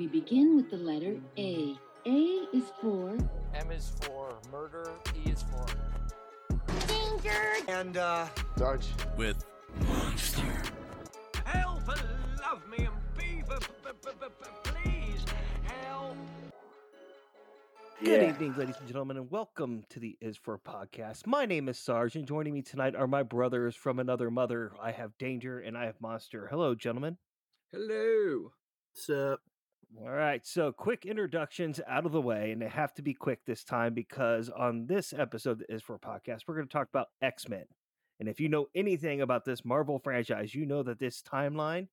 We begin with the letter A. A is for M is for murder. E is for Danger. And, uh, Dodge. with Monster. Help! Love me and be, please! Good evening, ladies and gentlemen, and welcome to the Is For podcast. My name is Sarge, and joining me tonight are my brothers from another mother. I have Danger and I have Monster. Hello, gentlemen. hello. So, All right, so quick introductions out of the way, and they have to be quick this time because on this episode of the Is For podcast, we're going to talk about X Men. And if you know anything about this Marvel franchise, you know that this timeline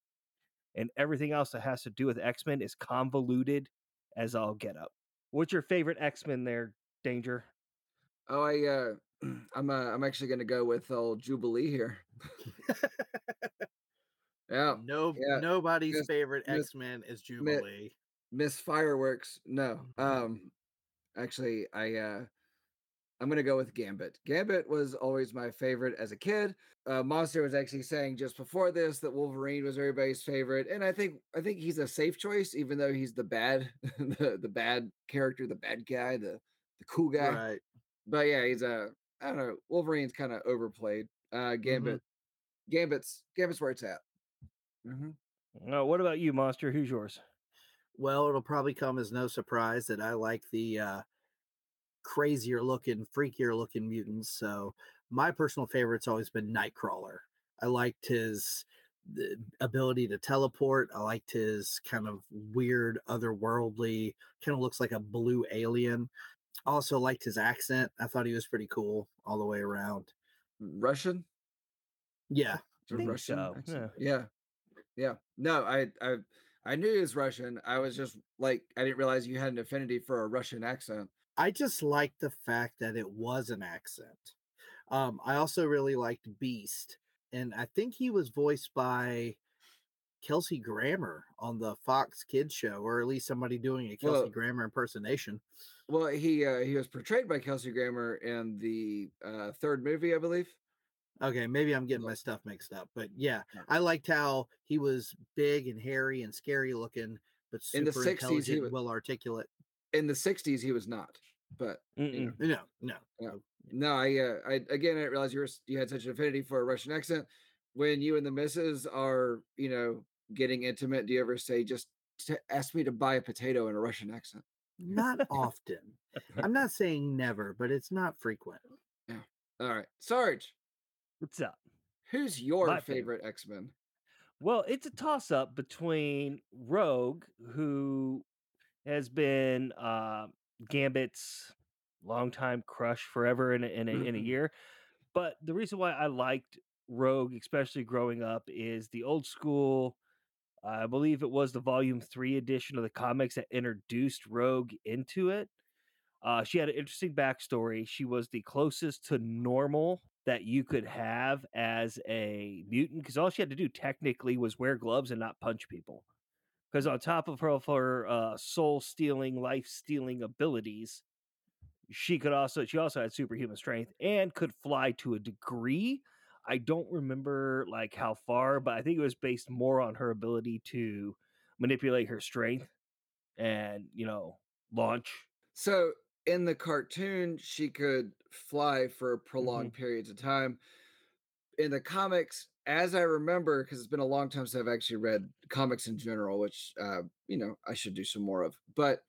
and everything else that has to do with X Men is convoluted as all get up. What's your favorite X Men there, Danger? Oh, I, uh, I'm, uh, I'm actually gonna go with old Jubilee here. yeah, no, Yeah. nobody's Miss- favorite X Men is Jubilee. Miss Fireworks. No, um, actually, I, uh, I'm gonna go with Gambit. Gambit was always my favorite as a kid. Uh, Monster was actually saying just before this that Wolverine was everybody's favorite, and I think I think he's a safe choice, even though he's the bad, the the bad character, the bad guy, the the cool guy. Right. but yeah, he's a I don't know. Wolverine's kind of overplayed. Uh, Gambit, Gambit's Gambit's where it's at. Mhm. Uh, what about you, Monster? Who's yours? Well, it'll probably come as no surprise that I like the uh, crazier looking, freakier looking mutants. So my personal favorite's always been Nightcrawler. I liked his the ability to teleport. I liked his kind of weird, otherworldly, kind of looks like a blue alien. Also liked his accent. I thought he was pretty cool all the way around. Russian. Yeah. It's a Think Russian so, accent. Yeah. Yeah, No, I, I, I knew he was Russian. I was just like, I didn't realize you had an affinity for a Russian accent. I just liked the fact that it was an accent. Um, I also really liked Beast, and I think he was voiced by Kelsey Grammer on the Fox Kids show, or at least somebody doing a Kelsey Well- Grammer impersonation. Well, he, uh, he was portrayed by Kelsey Grammer in the uh, third movie, I believe. Okay, maybe I'm getting my stuff mixed up, but yeah. I liked how he was big and hairy and scary looking, but super In the 60s, he intelligent, was- well articulate. In the '60s, he was not. But Mm-mm. know. No, no, no, I, uh, I again, I didn't realize you were you had such an affinity for a Russian accent. When you and the missus are, you know, getting intimate, do you ever say, "Just t- ask me to buy a potato in a Russian accent"? not often. I'm not saying never, but it's not frequent. Yeah. All right, Sarge. What's up? Who's your My favorite X Men? Well, it's a toss up between Rogue, who has been uh, Gambit's longtime crush forever in a, in, a, in a Mhm. year. But the reason why I liked Rogue, especially growing up, is the old school. I believe it was the volume three edition of the comics that introduced Rogue into it. Uh, she had an interesting backstory. She was the closest to normal that you could have as a mutant because all she had to do technically was wear gloves and not punch people. Because on top of her, her uh, soul stealing, life stealing abilities, she could also she also had superhuman strength and could fly to a degree. I don't remember like how far, but I think it was based more on her ability to manipulate her strength and you know launch. So in the cartoon, she could fly for prolonged periods of time. In the comics, as I remember, because it's been a long time since I've actually read comics in general, which uh, you know I should do some more of. But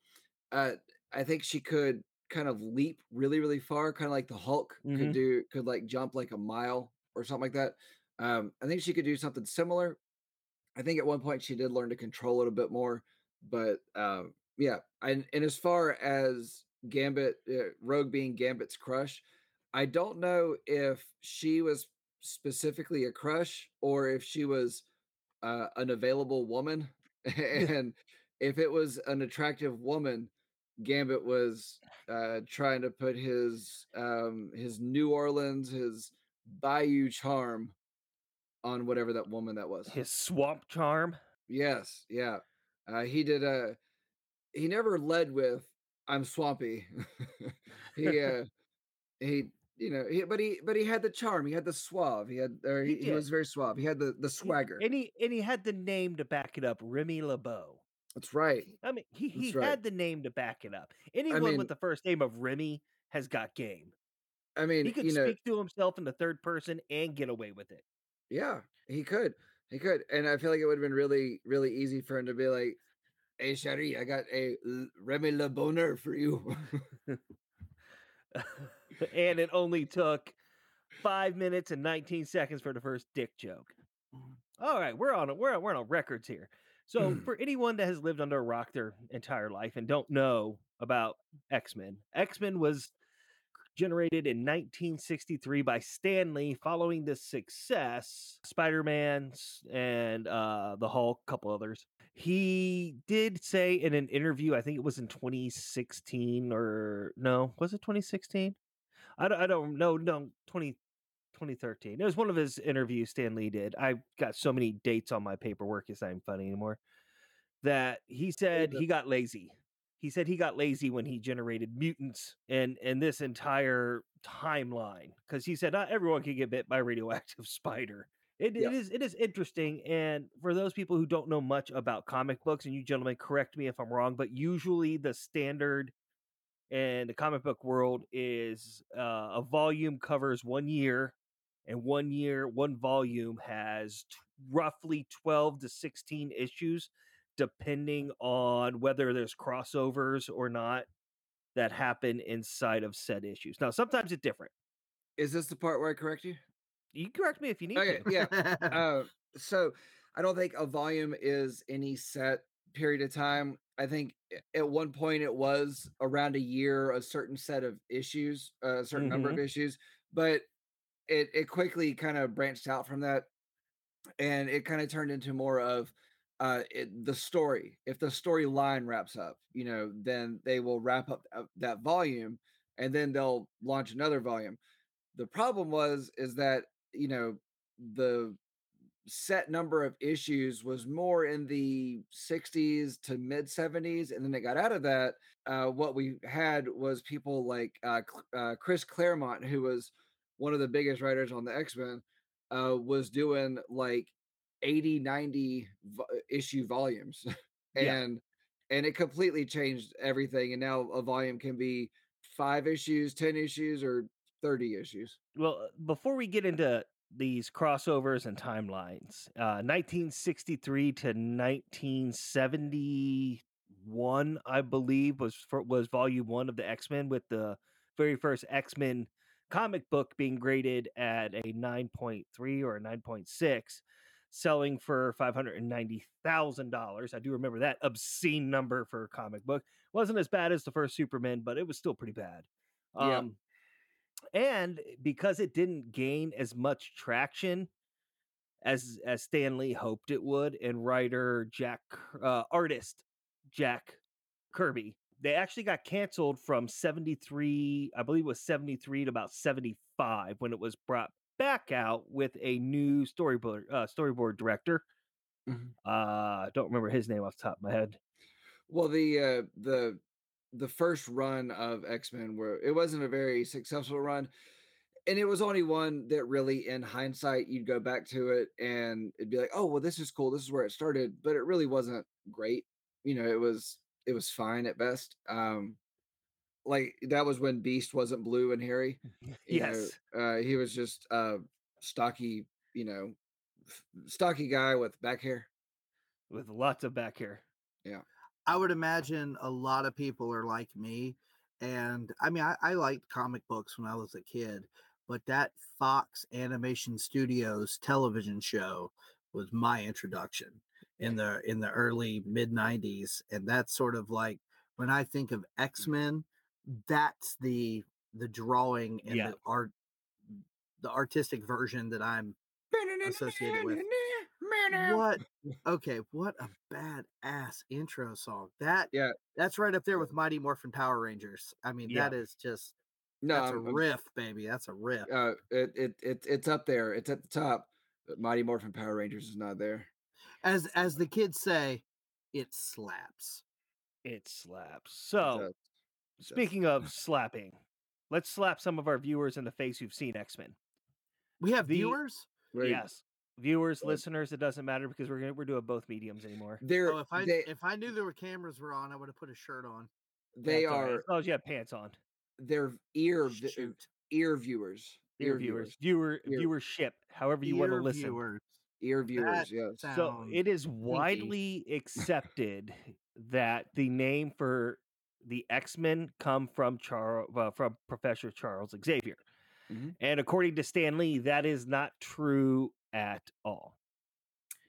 uh, I think she could kind of leap really, really far, kind of like the Hulk Mhm. could do, could like jump like a mile or something like that. Um, I think she could do something similar. I think at one point she did learn to control it a bit more, but um, yeah. And and as far as Gambit, uh, Rogue being Gambit's crush, I don't know if she was specifically a crush or if she was uh, an available woman, and if it was an attractive woman, Gambit was uh, trying to put his um, his New Orleans, his Bayou charm on whatever that woman that was. His swamp charm. Yes, yeah. Uh, he did a. He never led with "I'm swampy." he, uh, he, you know, he, but he, but he had the charm. He had the suave. He had, or He he, he was very suave. He had the the swagger. And he and he had the name to back it up, Remy LeBeau. That's right. I mean, he, he right. had the name to back it up. Anyone mean- with the first name of Remy has got game. I mean, He could you know, speak to himself in the third person and get away with it. yeah, he could, he could, and I feel like it would have been really, really easy for him to be like, "Hey, Sherry, I got a Remy Le Bonheur for you." and it only took five minutes and 19 seconds for the first dick joke. All right, we're on a, we're on, we're on records here. So for anyone that has lived under a rock their entire life and don't know about X Men, X Men was generated in 1963 by Stan Lee following the success Spider Man's and uh, the Hulk, a couple others. He did say in an interview, I think it was in 2016 or no, was it 2016? I don't, I don't know. No, 20, 2013. It was one of his interviews Stan Lee did. I got so many dates on my paperwork, it's not even funny anymore. That he said he got lazy. He said he got lazy when he generated mutants and and this entire timeline because he said not everyone can get bit by a radioactive spider. It, Yeah. it is it is interesting, and for those people who don't know much about comic books, and you gentlemen correct me if I'm wrong, but usually the standard in the comic book world is uh, a volume covers one year, and one year one volume has t- roughly 12 to 16 issues, depending on whether there's crossovers or not that happen inside of said issues. Now, sometimes it's different. Is this the part where I correct you? You correct me if you need Okay, to. yeah. uh, so I don't think a volume is any set period of time. I think at one point it was around a year, a certain set of issues, a certain number of issues, but it it quickly kind of branched out from that, and it kind of turned into more of uh it, the story. If the storyline wraps up, you know, then they will wrap up uh, that volume, and then they'll launch another volume. The problem was is that you know the set number of issues was more in the 60s to mid 70s and then it got out of that uh, what we had was people like uh, uh, chris claremont who was one of the biggest writers on the x-men uh, was doing like 80 90 vo- issue volumes Yeah. and and it completely changed everything and now a volume can be five issues 10 issues or 30 issues well, uh, before we get into these crossovers and timelines, uh, 1963 to 1971, I believe, was for, was volume one of the X Men, with the very first X Men comic book being graded at a 9.3 or a 9.6, selling for $590,000. I do remember that obscene number for a comic book. Wasn't as bad as the first Superman, but it was still pretty bad. Yeah. Um, and because it didn't gain as much traction as as Stan Lee hoped it would, and writer Jack uh, artist Jack Kirby, they actually got canceled from 73, I believe it was 73 to about 75 when it was brought back out with a new storyboard uh, storyboard director. Mhm. Uh, don't remember his name off the top of my head. Well, the uh, the the first run of X Men where it wasn't a very successful run, and it was only one that really, in hindsight, you'd go back to it and it'd be like, oh, well, this is cool. This is where it started, but it really wasn't great. You know, it was it was fine at best. Um, like that was when Beast wasn't blue and hairy. know, Yes. uh, he was just uh stocky, you know, stocky guy with back hair. With lots of back hair. I would imagine a lot of people are like me. And I mean, I, I liked comic books when I was a kid, but that Fox Animation Studios television show was my introduction in the in the early mid 90s. And that's sort of like when I think of mm. X-Men, that's the the drawing and Yeah. the art the artistic version that I'm associated with. what okay what a badass intro song that Yeah. that's right up there with mighty morphin power rangers i mean Yeah. that is just No, that's a I'm- I'm- riff baby that's a riff uh it, it it it's up there it's at the top but mighty morphin power rangers is not there as as the kids say it slaps It slaps. It So. It does. Speaking of slapping, let's slap some of our viewers in the face who've seen X Men. we have The- viewers Wait, Yes. Viewers, listeners, it doesn't matter because we're gonna we're doing both mediums anymore. They're Oh, if I they, if I knew there were cameras were on, I would have put a shirt on. they That's are as long as you have pants on. they're ear Shoot. ear viewers. Ear viewers, viewer Ear- viewership, however you want to Ear listen. viewers. Ear viewers, That yes. So it is kinky. widely accepted that the name for the X Men come from Charles uh, from Professor Charles Xavier, Mhm. and according to Stan Lee, that is not true at all.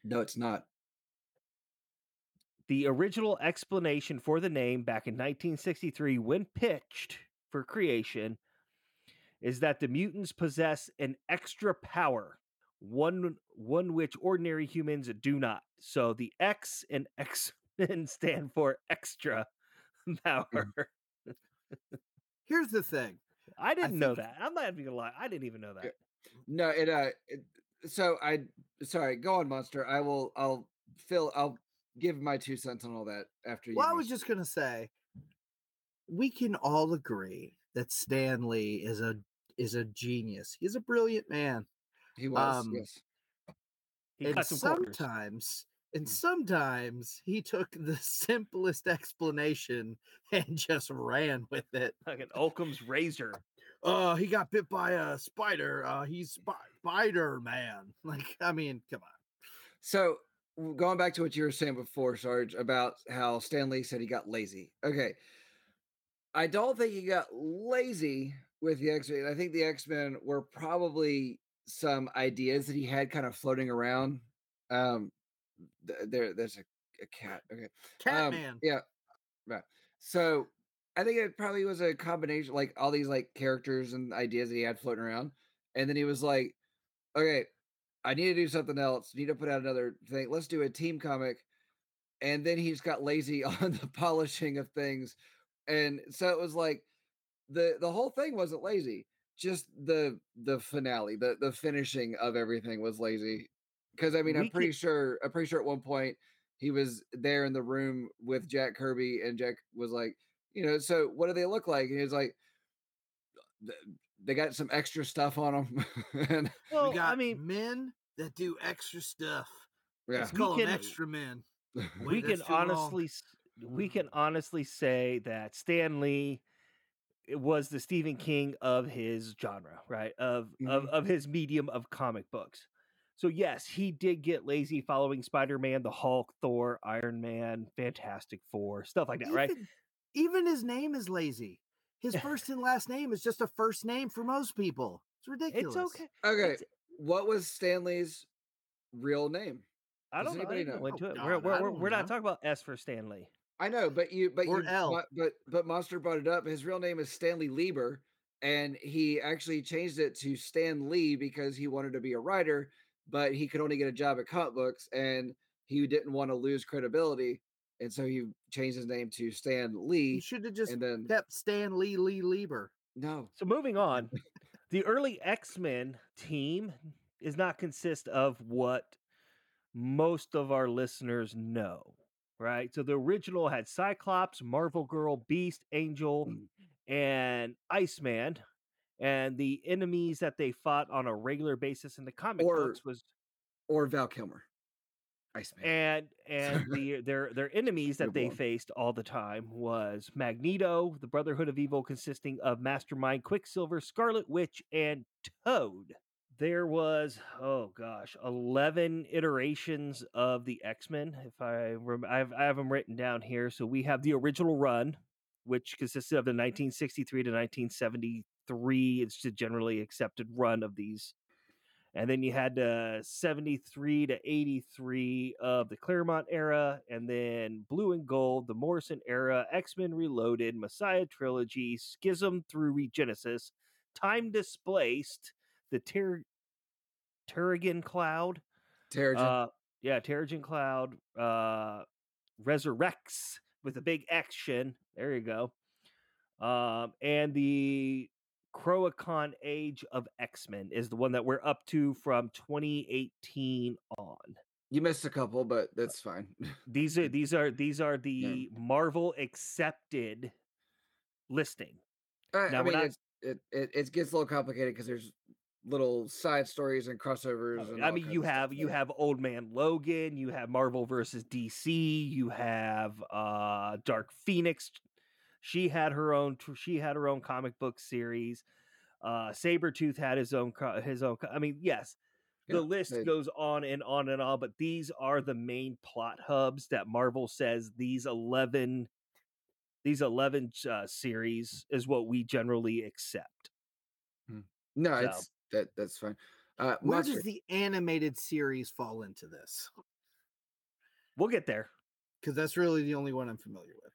No, it's not. The original explanation for the name back in 1963, when pitched for creation, is that the mutants possess an extra power, one one which ordinary humans do not. So the X and X Men stand for extra power. Here's the thing. I didn't know that. I'm not even gonna lie. I didn't even know that. No, it uh it, so I sorry, go on, Monster. I will I'll fill I'll give my two cents on all that after you. Well, I was just gonna say, we can all agree that Stan Lee is a is a genius. He's a brilliant man. he was, um, yes. He and some corners. sometimes and sometimes he took the simplest explanation and just ran with it. Like an Occam's razor. Uh, he got bit by a spider. Uh, he's Sp- Spider Man. Like, I mean, come on. So going back to what you were saying before, Sarge, about how Stan Lee said he got lazy. Okay. I don't think he got lazy with the X Men. I think the X Men were probably some ideas that he had kind of floating around. Um, th- there, there's a, a cat. Okay. Um, Catman. yeah. Right. So I think it probably was a combination, like all these like characters and ideas that he had floating around. And then he was like, okay, I need to do something else. Need to put out another thing. Let's do a team comic. And then he just got lazy on the polishing of things. And so it was like the the whole thing wasn't lazy. Just the the finale, the the finishing of everything was lazy. Because I mean, I'm pretty sure I'm pretty sure at one point he was there in the room with Jack Kirby, and Jack was like, you know, so what do they look like? And he like, they got some extra stuff on them. and Well, we got I mean, men that do extra stuff. yeah, Let's We call them extra men. we can that's too long. honestly we can honestly say that Stan Lee it was the Stephen King of his genre, right? Of of Mhm. of his medium of comic books. So yes, he did get lazy following Spider-Man, the Hulk, Thor, Iron Man, Fantastic Four, stuff like that, right? Even, even his name is lazy. His first and last name is just a first name for most people. It's ridiculous. It's okay. okay. It's- What was Stanley's real name? I don't know. Anybody didn't know? go into Oh, it. God, We're, we're, we're, don't we're not talking about S for Stanley. I know, but you, but Or you, L. But, but but Monster brought it up. His real name is Stanley Lieber, and he actually changed it to Stan Lee because he wanted to be a writer, but he could only get a job at comic books, and he didn't want to lose credibility, and so he changed his name to Stan He Lee, should have just and then kept Stan Lee Lee Lieber. no, So moving on, the early X-Men team is not consist of what most of our listeners know, right? So the original had Cyclops, Marvel Girl, Beast, Angel, Mm. and Iceman. And the enemies that they fought on a regular basis in the comic Or- books was or Val Kilmer, Iceman. and and the their their enemies that Good they one. faced all the time was Magneto, the Brotherhood of Evil, consisting of Mastermind, Quicksilver, Scarlet Witch, and Toad. There was oh gosh, eleven iterations of the X Men. If I rem- I've, I have them written down here. So we have the original run, which consisted of the 1963 to 1973. It's the generally accepted run of these and then you had uh, 73 to 83 of the Claremont era, and then Blue and Gold, the Morrison era, X Men Reloaded, Messiah Trilogy, Schism through Regenesis, Time Displaced, the Ter- Terrigen Cloud, Terrigen. uh, yeah, Terrigen Cloud, uh, Resurrects with a big action. There you go. Um, and the Krakoan Age of X Men is the one that we're up to from 2018 on. you missed a couple, but that's fine. These are these are these are the Marvel accepted listing. I, Now I mean, not- it, it it gets a little complicated because there's little side stories and crossovers. Oh, and I mean, you have you have Old Man Logan, you have Marvel versus DC, you have uh Dark Phoenix. She had her own she had her own comic book series. Uh Sabretooth had his own his own I mean, yes. The Yeah, list they- goes on and on and on, but these are the main plot hubs that Marvel says these 11 these 11 uh, series is what we generally accept. No, So- it's that that's fine. Uh, Where Monster, does the animated series fall into this? We'll get there. Because that's really the only one I'm familiar with.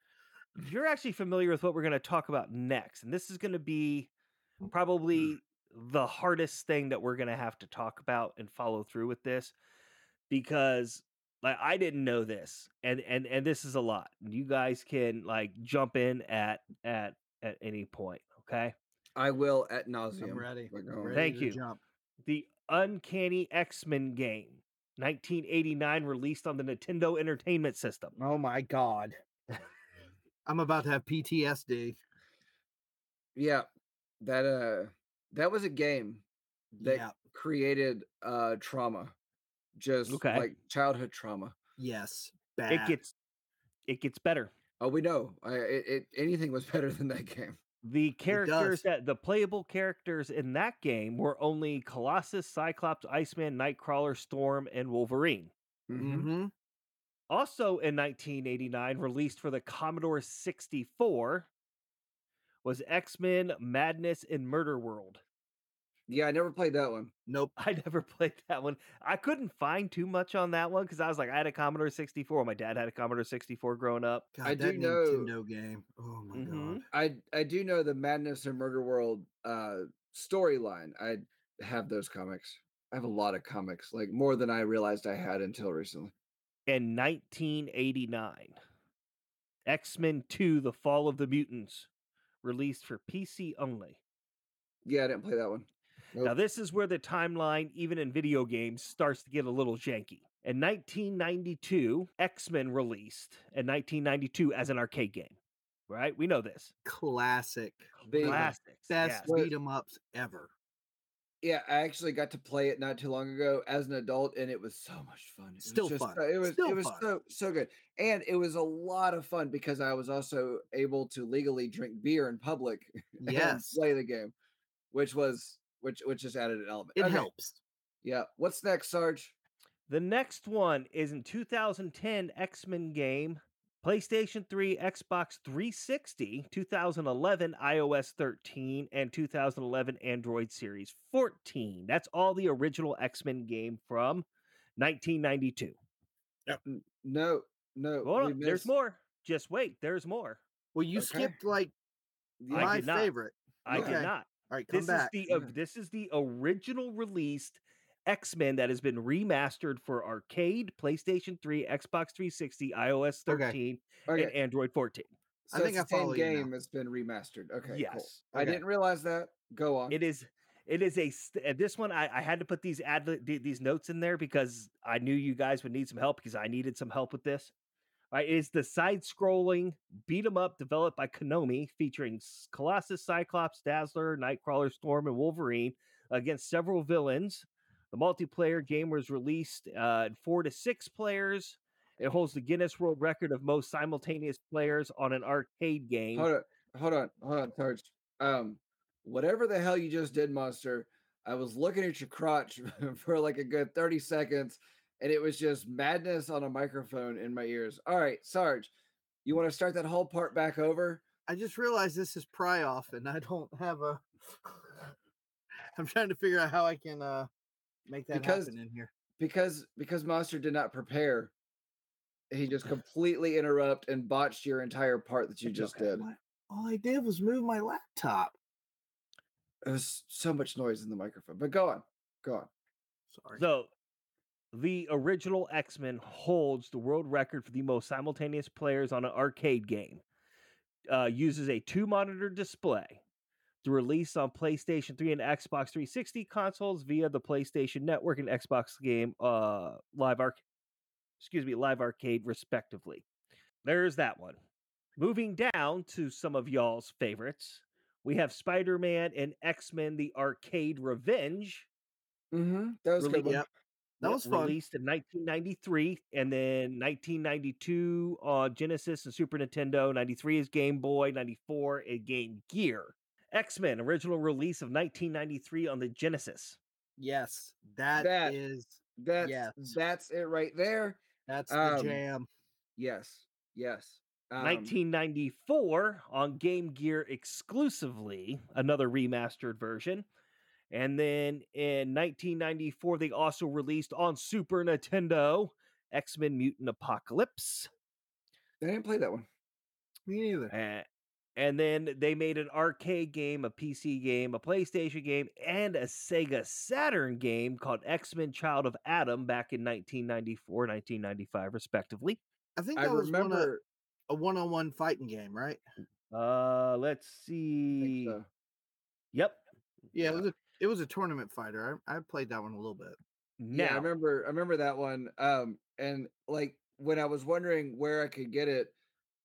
You're actually familiar with what we're going to talk about next and this is going to be mm. probably the hardest thing that we're going to have to talk about and follow through with this because like I didn't know this and and and this is a lot. You guys can like jump in at at at any point, okay? I will at nauseum. I'm ready. But go I'm ready Thank you. Jump. The Uncanny X-Men game, 1989 released on the Nintendo Entertainment System. Oh my god. I'm about to have PTSD. Yeah, that uh, that was a game that Yeah. created uh trauma, just Okay. like childhood trauma. Yes. Bad. It gets it gets better. Oh, we know. I it, it anything was better than that game. The characters that the playable characters in that game were only Colossus, Cyclops, Iceman, Nightcrawler, Storm, and Wolverine. Mhm. Also in 1989, released for the Commodore 64, was X Men Madness in Murder World. Yeah, I never played that one. Nope. I never played that one. I couldn't find too much on that one because I was like, I had a Commodore 64. My dad had a Commodore 64 growing up. God, I that do know- Nintendo game. Oh my Mhm. god. I I do know the Madness and Murder World uh storyline. I have those comics. I have a lot of comics, like more than I realized I had until recently. In 1989, X Men 2 The Fall of the Mutants, released for PC only. Yeah, I didn't play that one. Now, this is where the timeline, even in video games, starts to get a little janky. In 1992, X Men released in 1992 as an arcade game. Right? We know this. Classic. Classics. Best yes. Beat 'em ups ever. Yeah, I actually got to play it not too long ago as an adult, and it was so much fun. It was Still just fun. so- It was Still it was fun. so so good, and it was a lot of fun because I was also able to legally drink beer in public and Yes. play the game, which was which which just added an element. It Okay, helps. Yeah. What's next, Sarge? The next one is in 2010 X Men game, PlayStation 3, Xbox 360, 2011 iOS 13, and 2011 Android Series 14. That's all the original X Men game from 1992. N- No, no. Hold we on, there's more. Just wait, there's more. Well, you Okay. skipped like Yeah, I my favorite. I Okay. did not. All right, come This back. is the uh, this is the original released X Men that has been remastered for arcade, PlayStation 3, Xbox 360, iOS 13, okay. and Android 14. So I think it's the same follow you now. game that's been remastered. Okay, cool. Yes. I didn't realize that. Go on. It is it is a st- this one I, I had to put these ad these notes in there because I knew you guys would need some help because I needed some help with this. Right, it is the side-scrolling beat 'em up developed by Konami, featuring Colossus, Cyclops, Dazzler, Nightcrawler, Storm, and Wolverine against several villains. The multiplayer game was released uh, in four to six players. It holds the Guinness World Record of most simultaneous players on an arcade game. Hold on, hold on, hold on, Sarge. Um, whatever the hell you just did, monster. I was looking at your crotch for like a good 30 seconds, and it was just madness on a microphone in my ears. All right, Sarge, you want to start that whole part back over? I just realized this is pry off and I don't have a I'm trying to figure out how I can uh make that Because- happen in here. Because because Monster did not prepare. He just completely interrupt and botched your entire part that you It's just okay, did. all I did was move my laptop. There was so much noise in the microphone. But go on. Go on. Sorry. So, the original X Men holds the world record for the most simultaneous players on an arcade game. Uh, uses a two monitor display. The release on PlayStation 3 and Xbox 360 consoles via the PlayStation Network and Xbox game uh, Live Arc, excuse me, Live Arcade, respectively. There's that one. Moving down to some of y'all's favorites, We have Spider Man and X Men: The Arcade Revenge. Mm-hmm. That was a Really- good. Yep. That was fun. Released in 1993, and then 1992 on Genesis and Super Nintendo. 93 is Game Boy. 94 is Game Gear. X Men original release of 1993 on the Genesis. Yes, that That- is That's Yes. that's it right there. that's the Um, jam. Yes, yes. Um, 1994 on Game Gear exclusively, another remastered version. And then in 1994, they also released on Super Nintendo X Men Mutant Apocalypse. I didn't play that one. Me neither. A- and then they made an arcade game, a PC game, a PlayStation game, and a Sega Saturn game called X Men Child of Adam back in 1994, 1995, respectively. I think I that was one remember. a one-on-one fighting game, right? Uh, let's see. so. Yep. Yeah, it was a it was a tournament fighter. I, I played that one a little bit. Yeah, I remember. I remember that one. Um, and like when I was wondering where I could get it,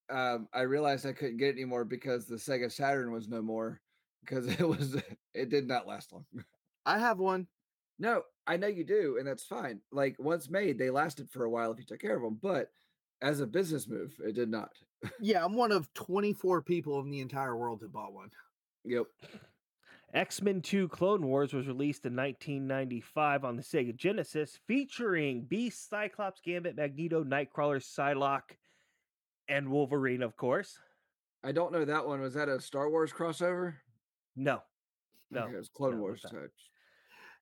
um, I realized I couldn't get it anymore because the Sega Saturn was no more because it was it did not last long. I have one. No, I know you do, and that's fine. Like once made, they lasted for a while if you took care of them. But as a business move, it did not. Yeah, I'm one of 24 people in the entire world who bought one. Yep. X Men 2 Clone Wars was released in 1995 on the Sega Genesis, featuring Beast, Cyclops, Gambit, Magneto, Nightcrawler, Psylocke, and Wolverine, of course. I don't know that one. Was that a Star Wars crossover? No, no, Okay, it was Clone no, Wars. was not. so-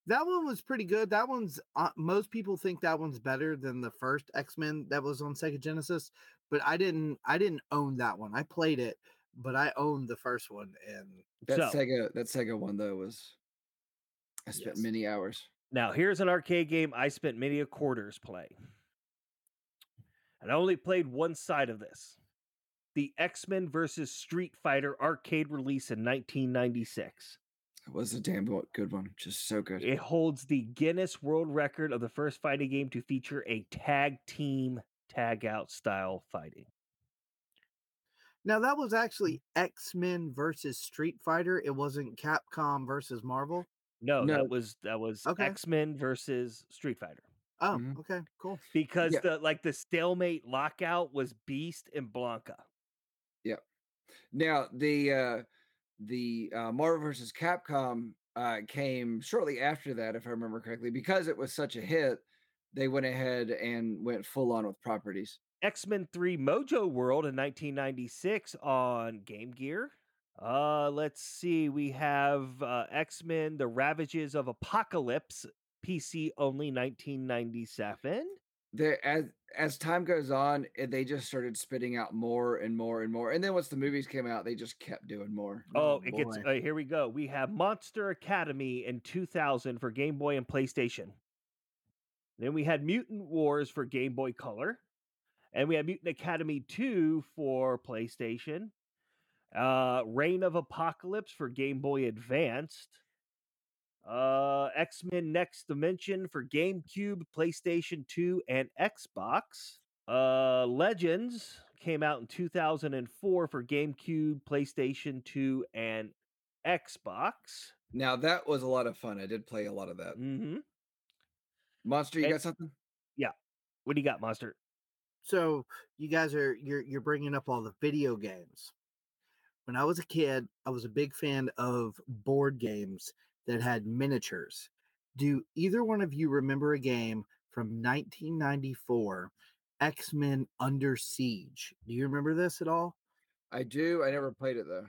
That one was pretty good. That one's uh, most people think that one's better than the first X-Men that was on Sega Genesis, but I didn't I didn't own that one. I played it, but I owned the first one and That So- Sega that Sega one though was I spent Yes. many hours. Now, here's an arcade game I spent many a quarters playing. And I only played one side of this the X Men versus Street Fighter arcade release in 1996. It was a damn go- good one. Just so good. It holds the Guinness World Record of the first fighting game to feature a tag team tag out style fighting. now that was actually mm. X-Men versus Street Fighter. It wasn't Capcom versus Marvel. No, No. that was that was Okay. X Men versus Street Fighter Oh, Mhm. okay, cool. because Yeah. the like the stalemate lockout was Beast and Blanka. Yeah. Now the uh the uh Marvel versus Capcom uh came shortly after that, if I remember correctly, because it was such a hit, they went ahead and went full on with properties. X Men 3 Mojo World in 1996 on Game Gear. Uh, let's see. We have uh, X Men The Ravages of Apocalypse, PC only 1997. There as as time goes on, eh, they just started spitting out more and more and more. And then once the movies came out, they just kept doing more. Oh, it gets. Uh, here we go. We have Monster Academy in 2000 for Game Boy and PlayStation. Then we had Mutant Wars for Game Boy Color. And we had Mutant Academy 2 for PlayStation. Uh, Reign of Apocalypse for Game Boy Advanced. Uh, X Men Next Dimension for GameCube, PlayStation 2, and Xbox. Uh, Legends came out in 2004 for GameCube, PlayStation 2, and Xbox. Now that was a lot of fun. I did play a lot of that. Mm-hmm. Monster, you And- got something? Yeah. What do you got, Monster? So you guys are you're you're bringing up all the video games. When I was a kid, I was a big fan of board games that had miniatures. Do either one of you remember a game from 1994, X-Men Under Siege? Do you remember this at all? I do. I never played it though.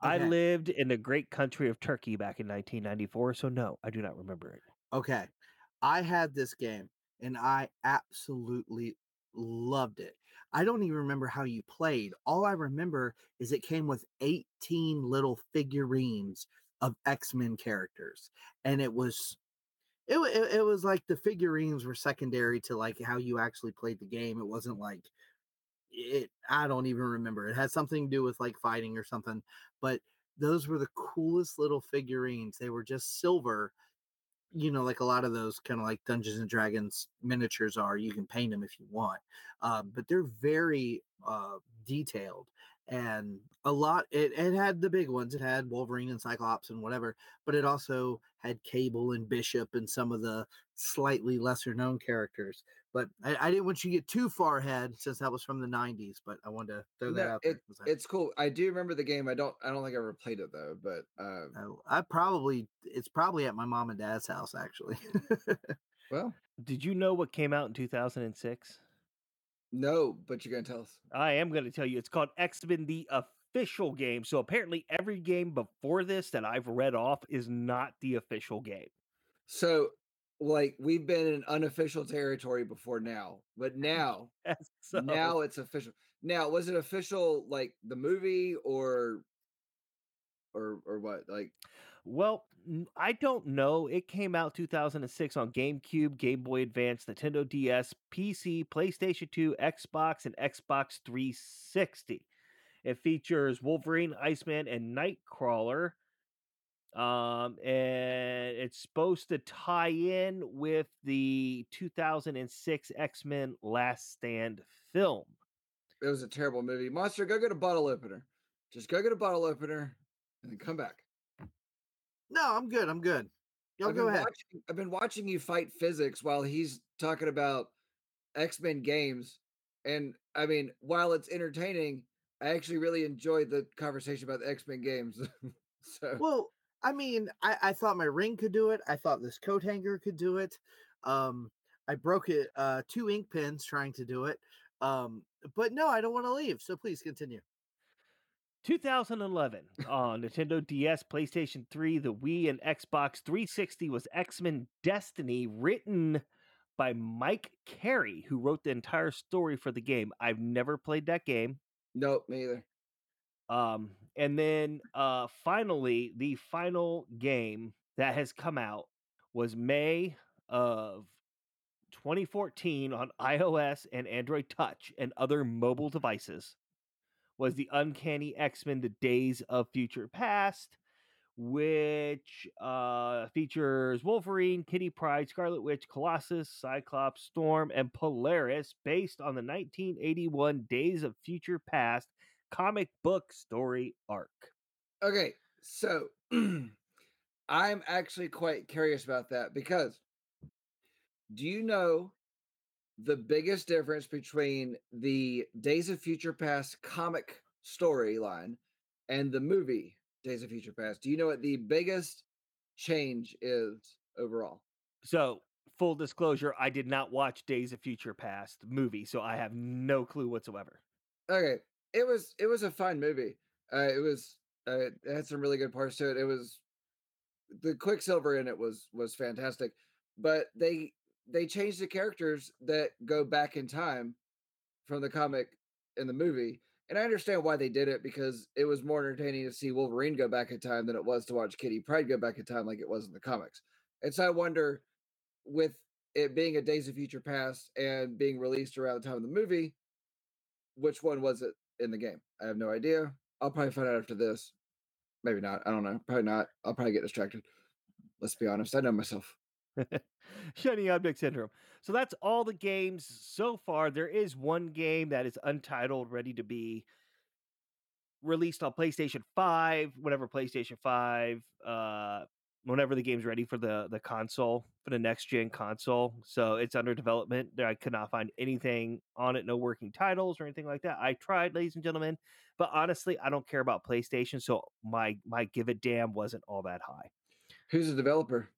I Okay. lived in the great country of Turkey back in 1994, so no, I do not remember it. Okay. I had this game and I absolutely loved it. I don't even remember how you played. All I remember is it came with 18 little figurines of X-Men characters and it was it, it, it was like the figurines were secondary to like how you actually played the game. It wasn't like it I don't even remember. It had something to do with like fighting or something, but those were the coolest little figurines. They were just silver you know, like a lot of those kind of like Dungeons and Dragons miniatures are. You can paint them if you want, uh, but they're very uh, detailed. And a lot it, it had the big ones it had wolverine and cyclops and whatever but it also had cable and bishop and some of the slightly lesser known characters but I, I didn't want you to get too far ahead since that was from the 90s but i wanted to throw that No, out there it, 'cause I- it's cool. I do remember the game. I don't. I don't think I ever played it though. But uh, I, I probably it's probably at my mom and dad's house actually well, Did you know what came out in 2006? No. But you're gonna tell us. I am going to tell you. It's called X Men: The Official Game. So apparently, every game before this that I've read off is not the official game. So, like, we've been in unofficial territory before now, but now, so, now it's official. Now, was it official like the movie or, or or what? Like, well, I don't know. It came out 2006 on GameCube, Game Boy Advance, Nintendo DS, PC, PlayStation 2, Xbox, and Xbox 360. It features Wolverine, Iceman, and Nightcrawler. Um, and it's supposed to tie in with the 2006 X Men Last Stand film. it was a terrible movie. Monster, go get a bottle opener. Just go get a bottle opener and then come back. No i'm good i'm good y'all I've go ahead Watching, I've been watching you fight physics while he's talking about X Men games, and I mean, while it's entertaining, I actually really enjoyed the conversation about the X Men games. so Well, I mean, I, I thought my ring could do it. I thought this coat hanger could do it. Um, I broke it uh two ink pens trying to do it. Um, but no, I don't want to leave. So please continue. 2011 on Nintendo DS, PlayStation 3, the Wii, and Xbox 360 was X Men Destiny, written by Mike Carey, who wrote the entire story for the game. I've never played that game. nope, me either. Um, and then uh, finally, the final game that has come out was May of 2014 on iOS and Android Touch and other mobile devices. Was the Uncanny X Men: The Days of Future Past, which uh, features Wolverine, Kitty Pryde, Scarlet Witch, Colossus, Cyclops, Storm, and Polaris, based on the 1981 Days of Future Past comic book story arc. Okay, so I'm actually quite curious about that because do you know the biggest difference between the Days of Future Past comic storyline and the movie Days of Future Past? Do you know what the biggest change is overall? So, full disclosure, I did not watch Days of Future Past movie, so I have no clue whatsoever. Okay, it was it was a fine movie. Uh, it was uh, it had some really good parts to it. It was the Quicksilver in it was was fantastic, but they they changed the characters that go back in time from the comic in the movie. And I understand why they did it because it was more entertaining to see Wolverine go back in time than it was to watch Kitty Pryde go back in time like it was in the comics. And so I wonder, with it being a Days of Future Past and being released around the time of the movie, which one was it in the game? I have no idea. I'll probably find out after this. Maybe not. I don't know. Probably not. I'll probably get distracted. Let's be honest. I know myself. Shiny Object Syndrome. So that's all the games so far. There is one game that is untitled, ready to be released on PlayStation 5, whenever PlayStation 5, uh, whenever the game's ready for the, the console, for the next gen console. So it's under development. I could not find anything on it, no working titles or anything like that. I tried, ladies and gentlemen, but honestly, I don't care about PlayStation, so my my give a damn wasn't all that high. Who's the developer?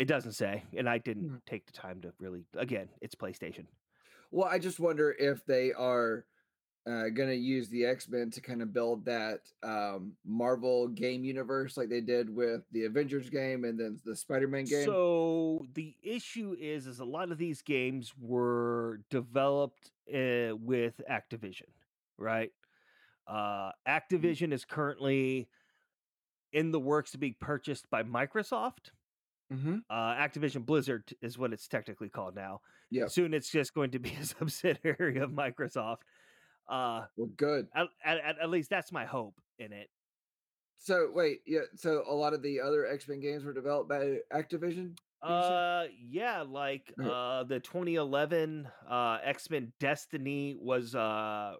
It doesn't say, and I didn't Mm. take the time to really. Again, it's PlayStation. Well, I just wonder if they are uh, going to use the X Men to kind of build that um, Marvel game universe like they did with the Avengers game and then the Spider Man game. So the issue is, is a lot of these games were developed uh, with Activision, right? Uh, Activision is currently in the works to be purchased by Microsoft. Mm-hmm. Uh, Activision Blizzard is what it's technically called now. Yeah. Soon it's just going to be a subsidiary of Microsoft. Uh, Well, good. at, at, at least that's my hope in it. So wait, yeah. So a lot of the other X Men games were developed by Activision. Uh, yeah, like Okay. uh, the 2011 uh X Men Destiny was uh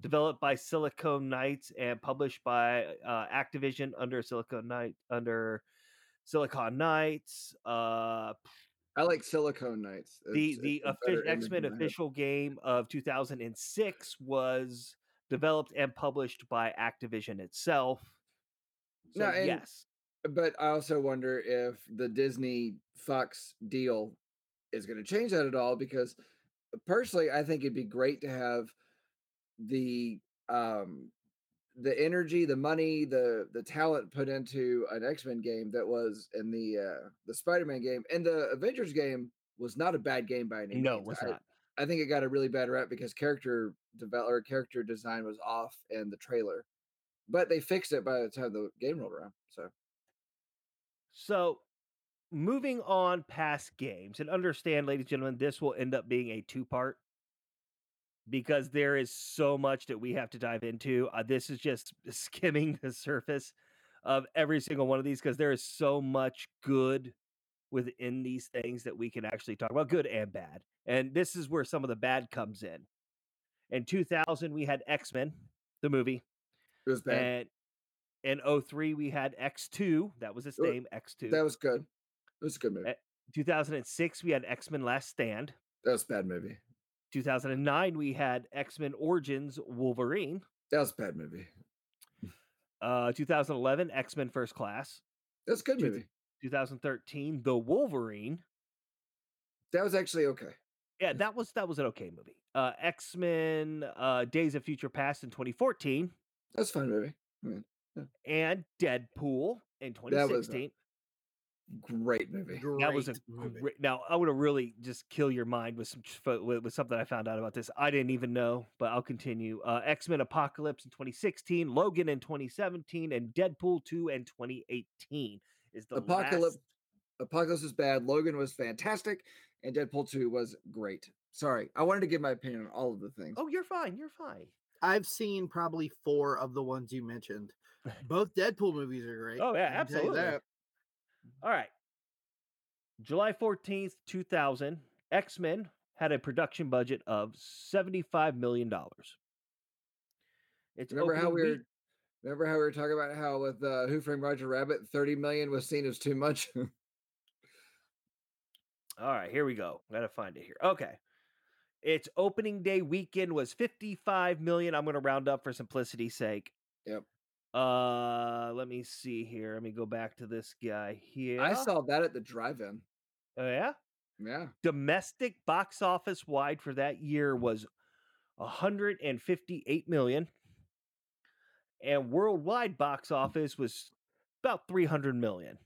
developed by Silicon Knights and published by uh, Activision under Silicon Knight under Silicon Knights. Uh, I like Silicon Knights. the It's- the it's a better offi- X Men image in my head. official game of 2006 was developed and published by Activision itself. So No, and- yes, But I also wonder if the Disney Fox deal is going to change that at all because personally I think it'd be great to have the um the energy, the money, the the talent put into an X-Men game that was in the uh the Spider-Man game and the Avengers game was not a bad game by any no, means. was I- not. I think it got a really bad rep because character develop or character design was off in the trailer. But they fixed it by the time the game rolled around. So So, moving on past games, and understand, ladies and gentlemen, this will end up being a two part because there is so much that we have to dive into. Uh, this is just skimming the surface of every single one of these because there is so much good within these things that we can actually talk about, good and bad. And this is where some of the bad comes in. In 2000, we had X Men, the movie. it was bad. And in 03, we had X2. That was its Uh, name, X2. That was good. It was a good movie. Eh, 2006, we had X Men Last Stand. That was a bad movie. 2009, we had X Men Origins Wolverine. That was a bad movie. Uh, 2011, X Men First Class. That's a good movie. 2013, The Wolverine. That was actually okay. Yeah, that was that was an okay movie. Uh, X Men uh, Days of Future Past in 2014, That's a fun movie. and Deadpool in That was 2016. Great movie. That was a Great movie. great. Now I would have really just kill your mind with some with, with something I found out about this. I didn't even know, but I'll continue. Uh, X Men Apocalypse in 2016, Logan in 2017, and Deadpool 2 in 2018 is the Apocalypse last- Apocalypse was bad. Logan was fantastic, and Deadpool 2 was great. Sorry. I wanted to give my opinion on all of the things. Oh, you're fine. You're fine. I've seen probably four of the ones you mentioned. Both Deadpool movies are great. Oh, yeah, I can absolutely. All right. July 14th, 2000, X Men had a production budget of $75 million. It's Remember how we were week- remember how we were talking about how with uh, Who Framed Roger Rabbit, 30 million was seen as too much? All right, here we go. Gotta find it here. Okay. Its opening day weekend was 55 million. I'm gonna round up for simplicity's sake. Yep. Uh let me see here. Let me go back to this guy here. I saw that at the drive-in. Oh yeah. Yeah. Domestic box office wide for that year was 158 million. And worldwide box office was about 300 million.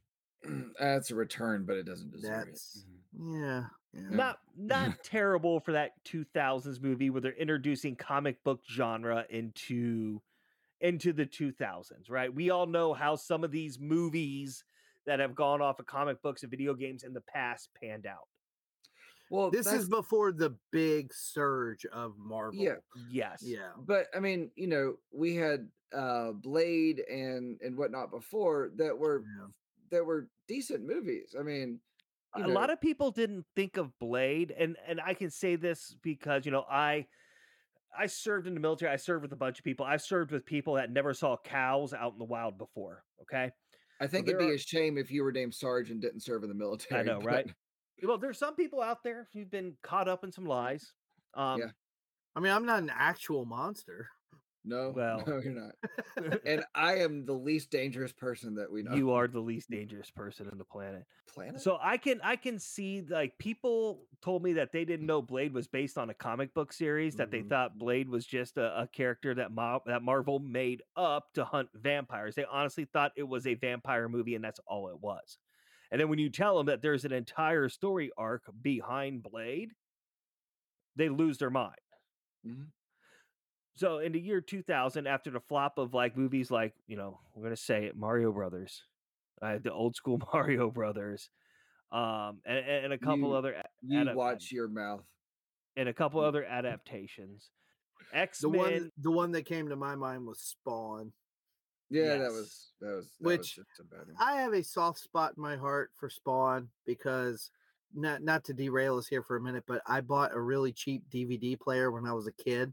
That's a return, but it doesn't deserve That's it. yeah. yeah. not not terrible for that 2000s movie where they're introducing comic book genre into into the 2000s right we all know how some of these movies that have gone off of comic books and video games in the past panned out Well, This is before the big surge of Marvel. Yeah. yes Yeah. but I mean, you know, we had uh Blade and and whatnot before that were yeah. that were decent movies. I mean, you a lot of people didn't think of blade and and i can say this because you know i i served in the military i served with a bunch of people i've served with people that never saw cows out in the wild before okay I think there it'd be are- a shame if you were named Sarge and didn't serve in the military. I know, but- right? well there's some people out there who've been caught up in some lies um Yeah. I mean, I'm not an actual monster. No, Well. no, you're not. And I am the least dangerous person that we know. you are the least dangerous person on the planet planet. so i can i can see like people told me that they didn't know blade was based on a comic book series that they Mhm. thought blade was just a, a character that that marvel made up to hunt vampires they honestly thought it was a vampire movie and that's all it was and then when you tell them that there's an entire story arc behind blade they lose their mind Mhm. So in the year 2000 after the flop of like movies like you know we're gonna say it mario brothers uh, the old school mario brothers um and, and a couple You- other you adap- watch your mouth. and a couple other adaptations The x-men one, the one that came to my mind was Spawn. Yeah, that was that was that Which just a bad one. I have a soft spot in my heart for Spawn because not not to derail us here for a minute, but I bought a really cheap DVD player when I was a kid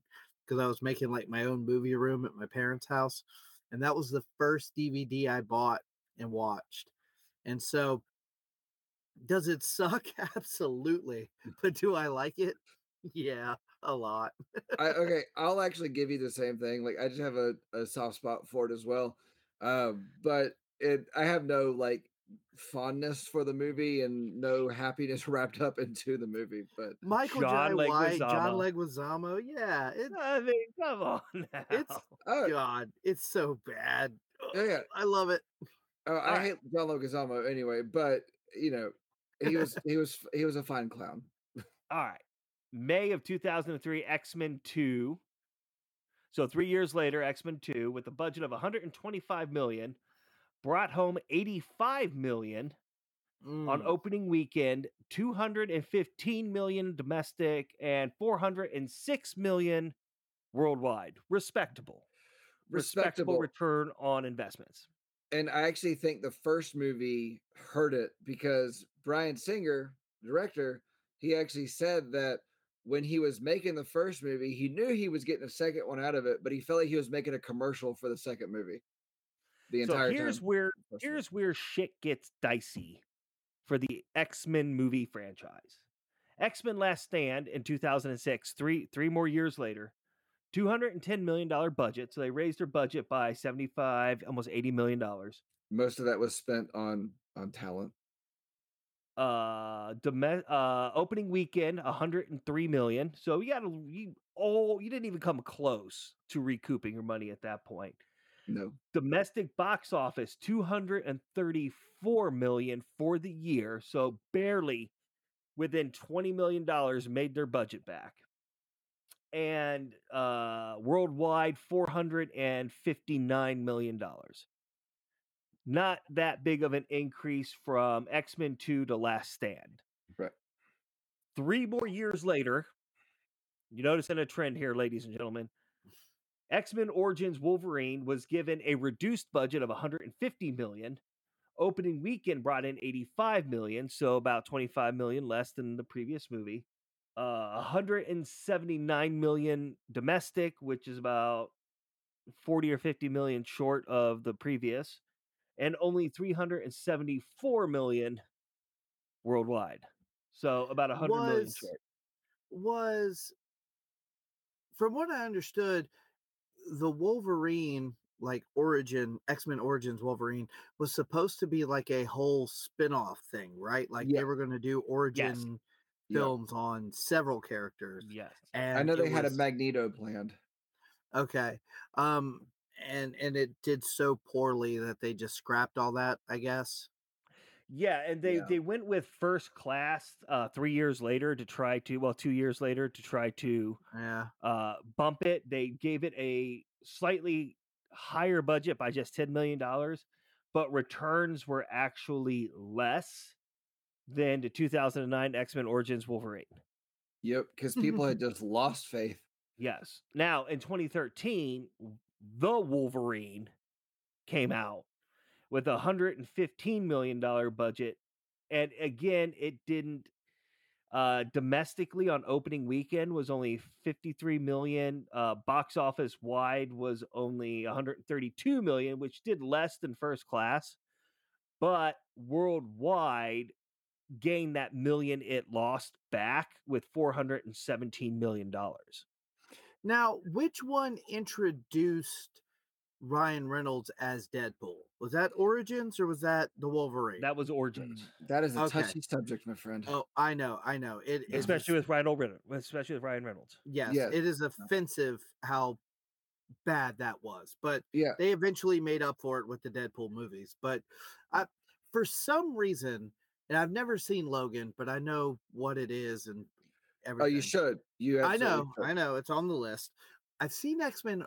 because I was making like my own movie room at my parents' house, and that was the first DVD I bought and watched. And so, does it suck? Absolutely. But do I like it? Yeah, a lot. I, okay, I'll actually give you the same thing. Like I just have a, a soft spot for it as well. Um, but it I have no like fondness for the movie and no happiness wrapped up into the movie. But Michael John Jai White, John Leguizamo. Leguizamo. Yeah, it, I mean, come on now. it's oh, God, it's so bad. Yeah, yeah. I love it. oh, I Alright. hate John Leguizamo anyway. But you know, he was he was he was a fine clown. All right. May of 2003, X Men 2. So three years later, X Men 2, with a budget of 125 million, brought home 85 million on Mm. opening weekend, 215 million domestic, and 406 million worldwide. Respectable. Respectable. return on investments. and I actually think the first movie hurt it because Bryan Singer, director, he actually said that when he was making the first movie, he knew he was getting a second one out of it, but he felt like he was making a commercial for the second movie. The So here's where here's where shit gets dicey for the X-Men movie franchise. X-Men Last Stand in 2006, three three more years later, 210 million dollar budget. So they raised their budget by 75, almost 80 million dollars. most of that was spent on on talent. Uh, dome- uh, opening weekend 103 million. So you got to you oh you didn't even come close to recouping your money at that point. No, domestic box office 234 million for the year so barely within 20 million dollars made their budget back. And uh worldwide 459 million dollars. Not that big of an increase from x-men 2 to last stand. Right. three more years later you notice in a trend here ladies and gentlemen X-Men Origins Wolverine was given a reduced budget of 150 million. Opening weekend brought in 85 million, so about 25 million less than the previous movie. Uh 179 million domestic, which is about 40 or 50 million short of the previous, and only 374 million worldwide. So about 100 million Was- short. Was from what I understood, the Wolverine like origin X-Men Origins Wolverine was supposed to be like a whole spin-off thing, right? Like Yeah. they were going to do origin Yeah. films on several characters. Yes. And I know they had a Magneto planned. Okay. Um and and it did so poorly that they just scrapped all that, I guess. Yeah, and they Yeah. they went with first class uh 3 years later to try to well 2 years later to try to Yeah. uh bump it. They gave it a slightly higher budget by just 10 million dollars, but returns were actually less than the 2009 X-Men Origins Wolverine. Yep, because people had just lost faith. Yes. Now in 2013, the Wolverine came out with a hundred and fifteen million dollar budget, and again, it didn't. Uh, domestically on opening weekend was only 53 million. Uh, box office wide was only 132 million, which did less than first class, but worldwide gained that million it lost back with 417 million dollars. Now, which one introduced Ryan Reynolds as Deadpool? Was that Origins or was that the Wolverine? That was mm. Origins, That is a Okay. touchy subject, my friend. oh, I know, I know. It it especially is- with Ryan Reynolds. Especially with Ryan Reynolds. yes, Yes. it is offensive how bad that was, but Yeah, they eventually made up for it with the Deadpool movies. But I, for some reason, and I've never seen Logan, but I know what it is and everything. oh, you should. You I know, should. I know, it's on the list. I've seen X Men,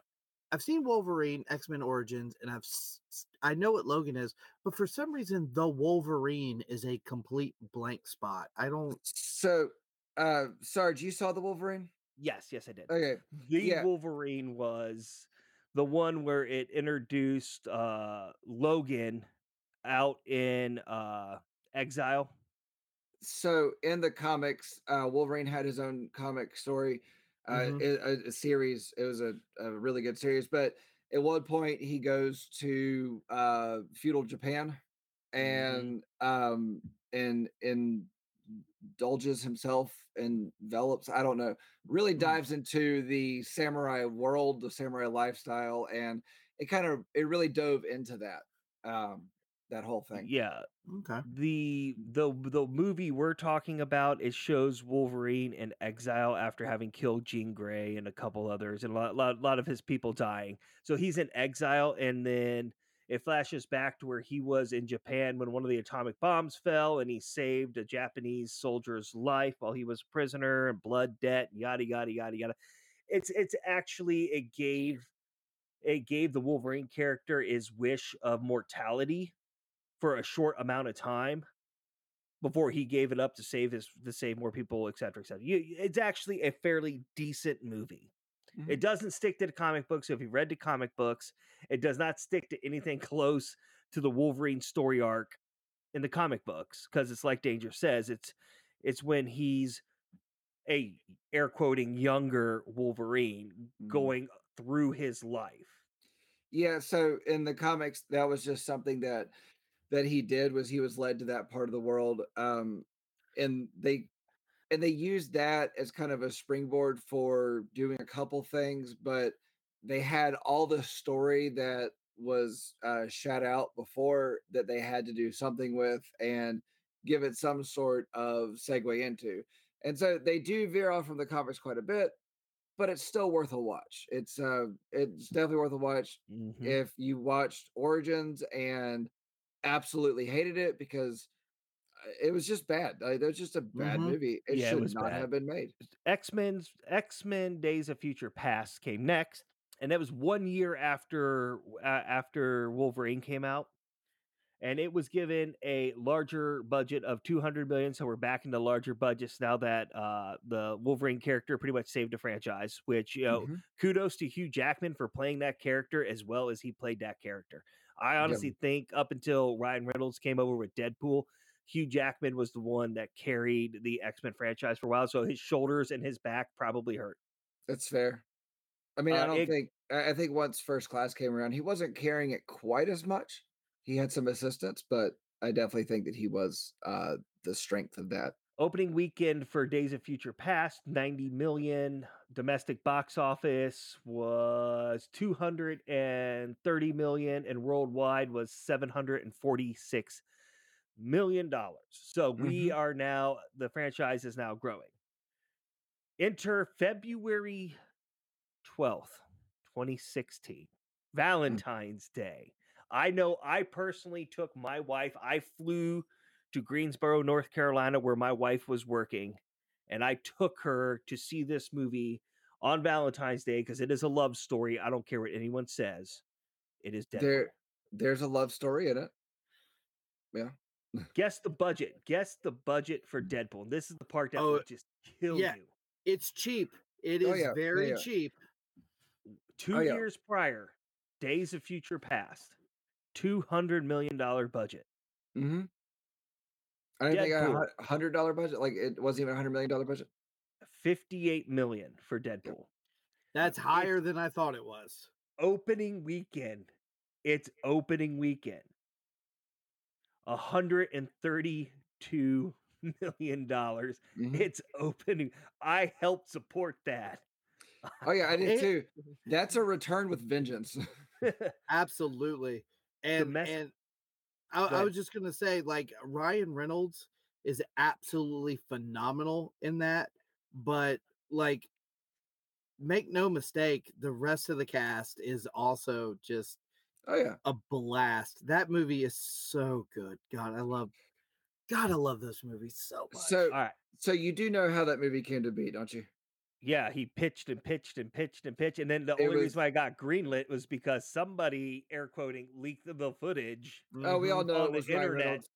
I've seen Wolverine, X Men Origins, and I've s- s- I know what Logan is, but for some reason, the Wolverine is a complete blank spot. I don't. So, uh, Sarge, you saw the Wolverine? Yes, yes, I did. Okay, the yeah. Wolverine was the one where it introduced uh Logan out in uh exile. so in the comics, uh, Wolverine had his own comic story. Uh, Mhm. a, a series. It was a, a really good series. But at one point, he goes to uh, feudal Japan and um and and indulges himself and envelops i don't know really Mm. dives into the samurai world the samurai lifestyle and it kind of it really dove into that um that whole thing Yeah, Okay. the the the movie we're talking about it shows Wolverine in exile after having killed Jean Grey and a couple others and a lot, lot, lot of his people dying. So he's in exile, and then it flashes back to where he was in Japan when one of the atomic bombs fell, and he saved a Japanese soldier's life while he was a prisoner, and blood debt, yada yada yada yada. It's it's actually it gave it gave the Wolverine character his wish of mortality for a short amount of time before he gave it up to save his to save more people, et cetera, et cetera. It's actually a fairly decent movie. It doesn't stick to the comic books. So if you read the comic books, it does not stick to anything close to the Wolverine story arc in the comic books because it's like Danger says, it's it's when he's a air quoting younger Wolverine Mhm. going through his life. Yeah, so in the comics, that was just something that that he did was he was led to that part of the world. Um and they and they used that as kind of a springboard for doing a couple things, but they had all the story that was uh shot out before that they had to do something with and give it some sort of segue into. And so they do veer off from the comics quite a bit, but it's still worth a watch. It's uh it's definitely worth a watch Mhm. if you watched Origins and absolutely hated it because uh, it was just bad. Like, it was just a bad Mhm. movie. It Yeah, should was not bad. have been made. X Men's X Men Days of Future Past came next, and that was one year after uh, after Wolverine came out, and it was given a larger budget of two hundred million. So we're back into larger budgets now that uh, the Wolverine character pretty much saved the franchise. Which you know, Mhm. kudos to Hugh Jackman for playing that character as well as he played that character. I honestly think up until Ryan Reynolds came over with Deadpool, Hugh Jackman was the one that carried the X Men franchise for a while. So his shoulders and his back probably hurt. That's fair. I mean, I Uh, don't it- think I I think once first class came around, he wasn't carrying it quite as much. He had some assistance, but I definitely think that he was uh the strength of that. Opening weekend for Days of Future Past, 90 million. Domestic box office was 230 million, and worldwide was 746 million dollars. So we mm-hmm. are now the franchise is now growing. Enter February 12th, 2016, hmm. Valentine's Day. I know I personally took my wife, I flew to Greensboro, North Carolina, where my wife was working, and I took her to see this movie on Valentine's Day because it is a love story. I don't care what anyone says. It is Deadpool. There there's a love story in it. Yeah. Guess the budget. Guess the budget for Deadpool. And this is the part that Oh, will just kill yeah. you. It's cheap. It is Oh, yeah. Very yeah. cheap. Two Oh, years prior, Days of Future Past, two hundred million dollar budget. Mm-hmm. I didn't think I had a hundred dollar budget. Like it wasn't even a hundred million dollar budget. Fifty-eight million for Deadpool. That's higher than I thought it was. Opening weekend. It's opening weekend. A hundred and thirty-two million dollars. Mhm. It's opening. I helped support that. Oh yeah, I did too. That's a return with vengeance. Absolutely. And mess- and I, I was just gonna say, like Ryan Reynolds is absolutely phenomenal in that, but like make no mistake, the rest of the cast is also just oh yeah. a blast. That movie is so good. God, I love God, I love those movies so much. So All right. so you do know how that movie came to be, don't you? Yeah, he pitched and pitched and pitched and pitched. And then the It only was- reason why I got greenlit was because somebody, air quoting, leaked the footage Oh, we all Mhm. know on it the was Ryan internet, Reynolds.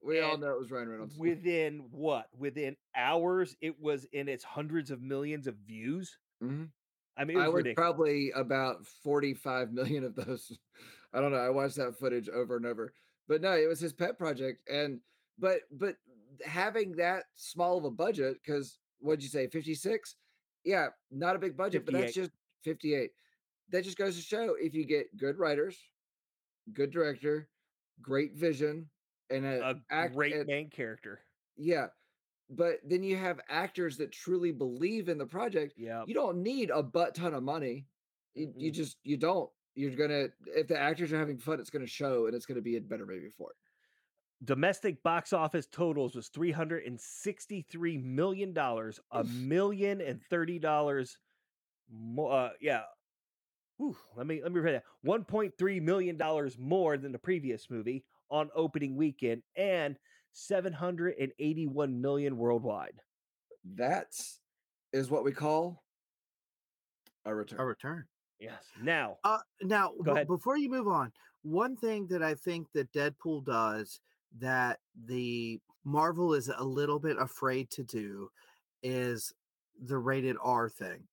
We all know it was Ryan Reynolds. within what? Within hours, it was in its hundreds of millions of views. Mhm. I mean, it was I was ridiculous. probably about 45 million of those. I don't know. I watched that footage over and over. But no, it was his pet project. And but but having that small of a budget, because what'd you say, 56? Yeah, not a big budget, but that's just 58. That just goes to show if you get good writers, good director, great vision, and a, A act, great and- main character. yeah. But then you have actors that truly believe in the project. Yeah. You don't need a butt ton of money. You, you Mm-mm. just you don't. You're gonna if the actors are having fun, it's gonna show, and it's gonna be a better movie for it. Domestic box office totals was three hundred and sixty-three million dollars, a million and thirty dollars more. Uh, yeah. Whew, let me let me read that. One point three million dollars more than the previous movie on opening weekend, and seven hundred and eighty-one million worldwide. That's is what we call a return. A return. Yes. Now, Uh, now, b- before you move on, one thing that I think that Deadpool does that the Marvel is a little bit afraid to do is the rated R thing.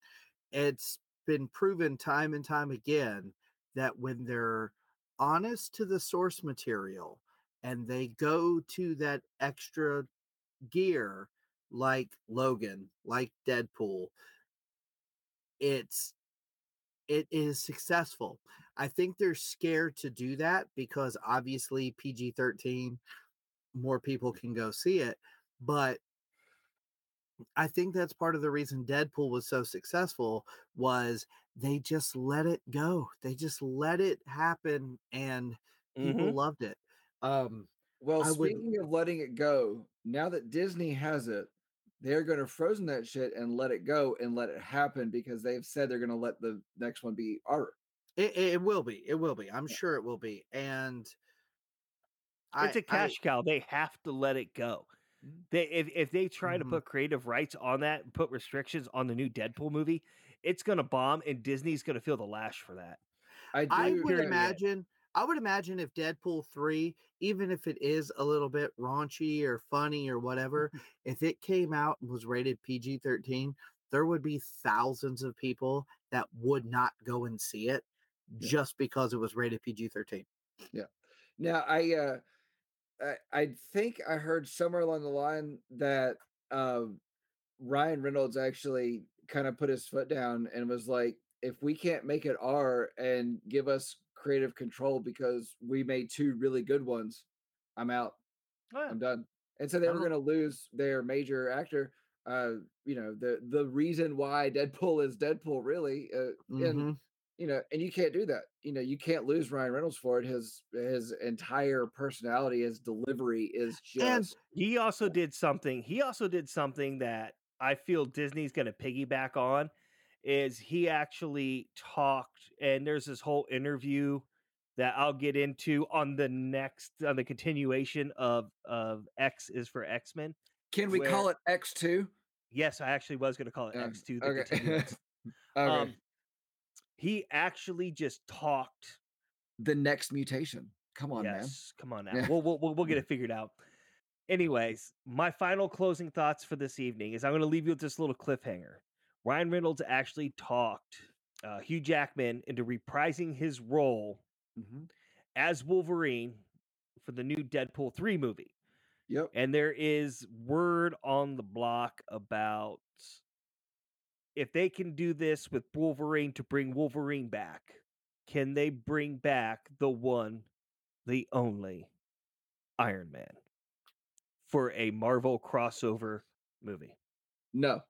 It's been proven time and time again that when they're honest to the source material and they go to that extra gear like Logan, like Deadpool, it's it is successful. I think they're scared to do that because obviously PG 13, more people can go see it. But I think that's part of the reason Deadpool was so successful was they just let it go. They just let it happen and people mhm, loved it. Um Well, I would- speaking of letting it go, now that Disney has it, they're going to frozen that shit and let it go and let it happen because they've said they're going to let the next one be R. it, it will be. It will be. I'm sure it will be. And it's a a cash cow. They have to let it go. Mhm. They if if they try to Mhm. put creative rights on that, and put restrictions on the new Deadpool movie, it's gonna bomb, and Disney's gonna feel the lash for that. I do. I would yeah, yeah. imagine. I would imagine if Deadpool three, even if it is a little bit raunchy or funny or whatever, if it came out and was rated PG thirteen, there would be thousands of people that would not go and see it Yeah. just because it was rated PG thirteen. Yeah. Now I uh I, I think I heard somewhere along the line that um Ryan Reynolds actually kind of put his foot down and was like, if we can't make it R and give us creative control because we made two really good ones, I'm out. I'm done. And so they were going to lose their major actor. Uh, you know the the reason why Deadpool is Deadpool, really. Uh, and Mhm. You know, and you can't do that. You know, you can't lose Ryan Reynolds for it. His his entire personality, his delivery is just And- He also did something. He also did something that I feel Disney's going to piggyback on. Is he actually talked? And there's this whole interview that I'll get into on the next on the continuation of of X is for X Men. Can we call it X two? Yes, I actually was going to call it Um, X two. The okay. okay. Um, he actually just talked. the next mutation. Come on, man. come on now. Yeah. We'll, we'll we'll get it figured out. Anyways, my final closing thoughts for this evening is I'm going to leave you with this little cliffhanger. Ryan Reynolds actually talked uh, Hugh Jackman into reprising his role Mhm. as Wolverine for the new Deadpool 3 movie. Yep. And there is word on the block about if they can do this with Wolverine to bring Wolverine back, can they bring back the one, the only Iron Man for a Marvel crossover movie? No.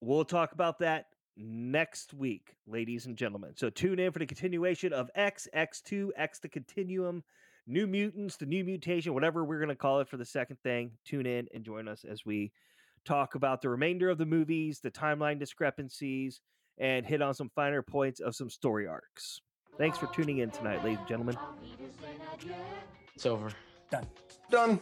We'll talk about that next week, ladies and gentlemen. So tune in for the continuation of X, X2, X the Continuum, New Mutants, the New Mutation, whatever we're going to call it for the second thing. Tune in and join us as we talk about the remainder of the movies, the timeline discrepancies, and hit on some finer points of some story arcs. Thanks for tuning in tonight, ladies and gentlemen. It's over. Done.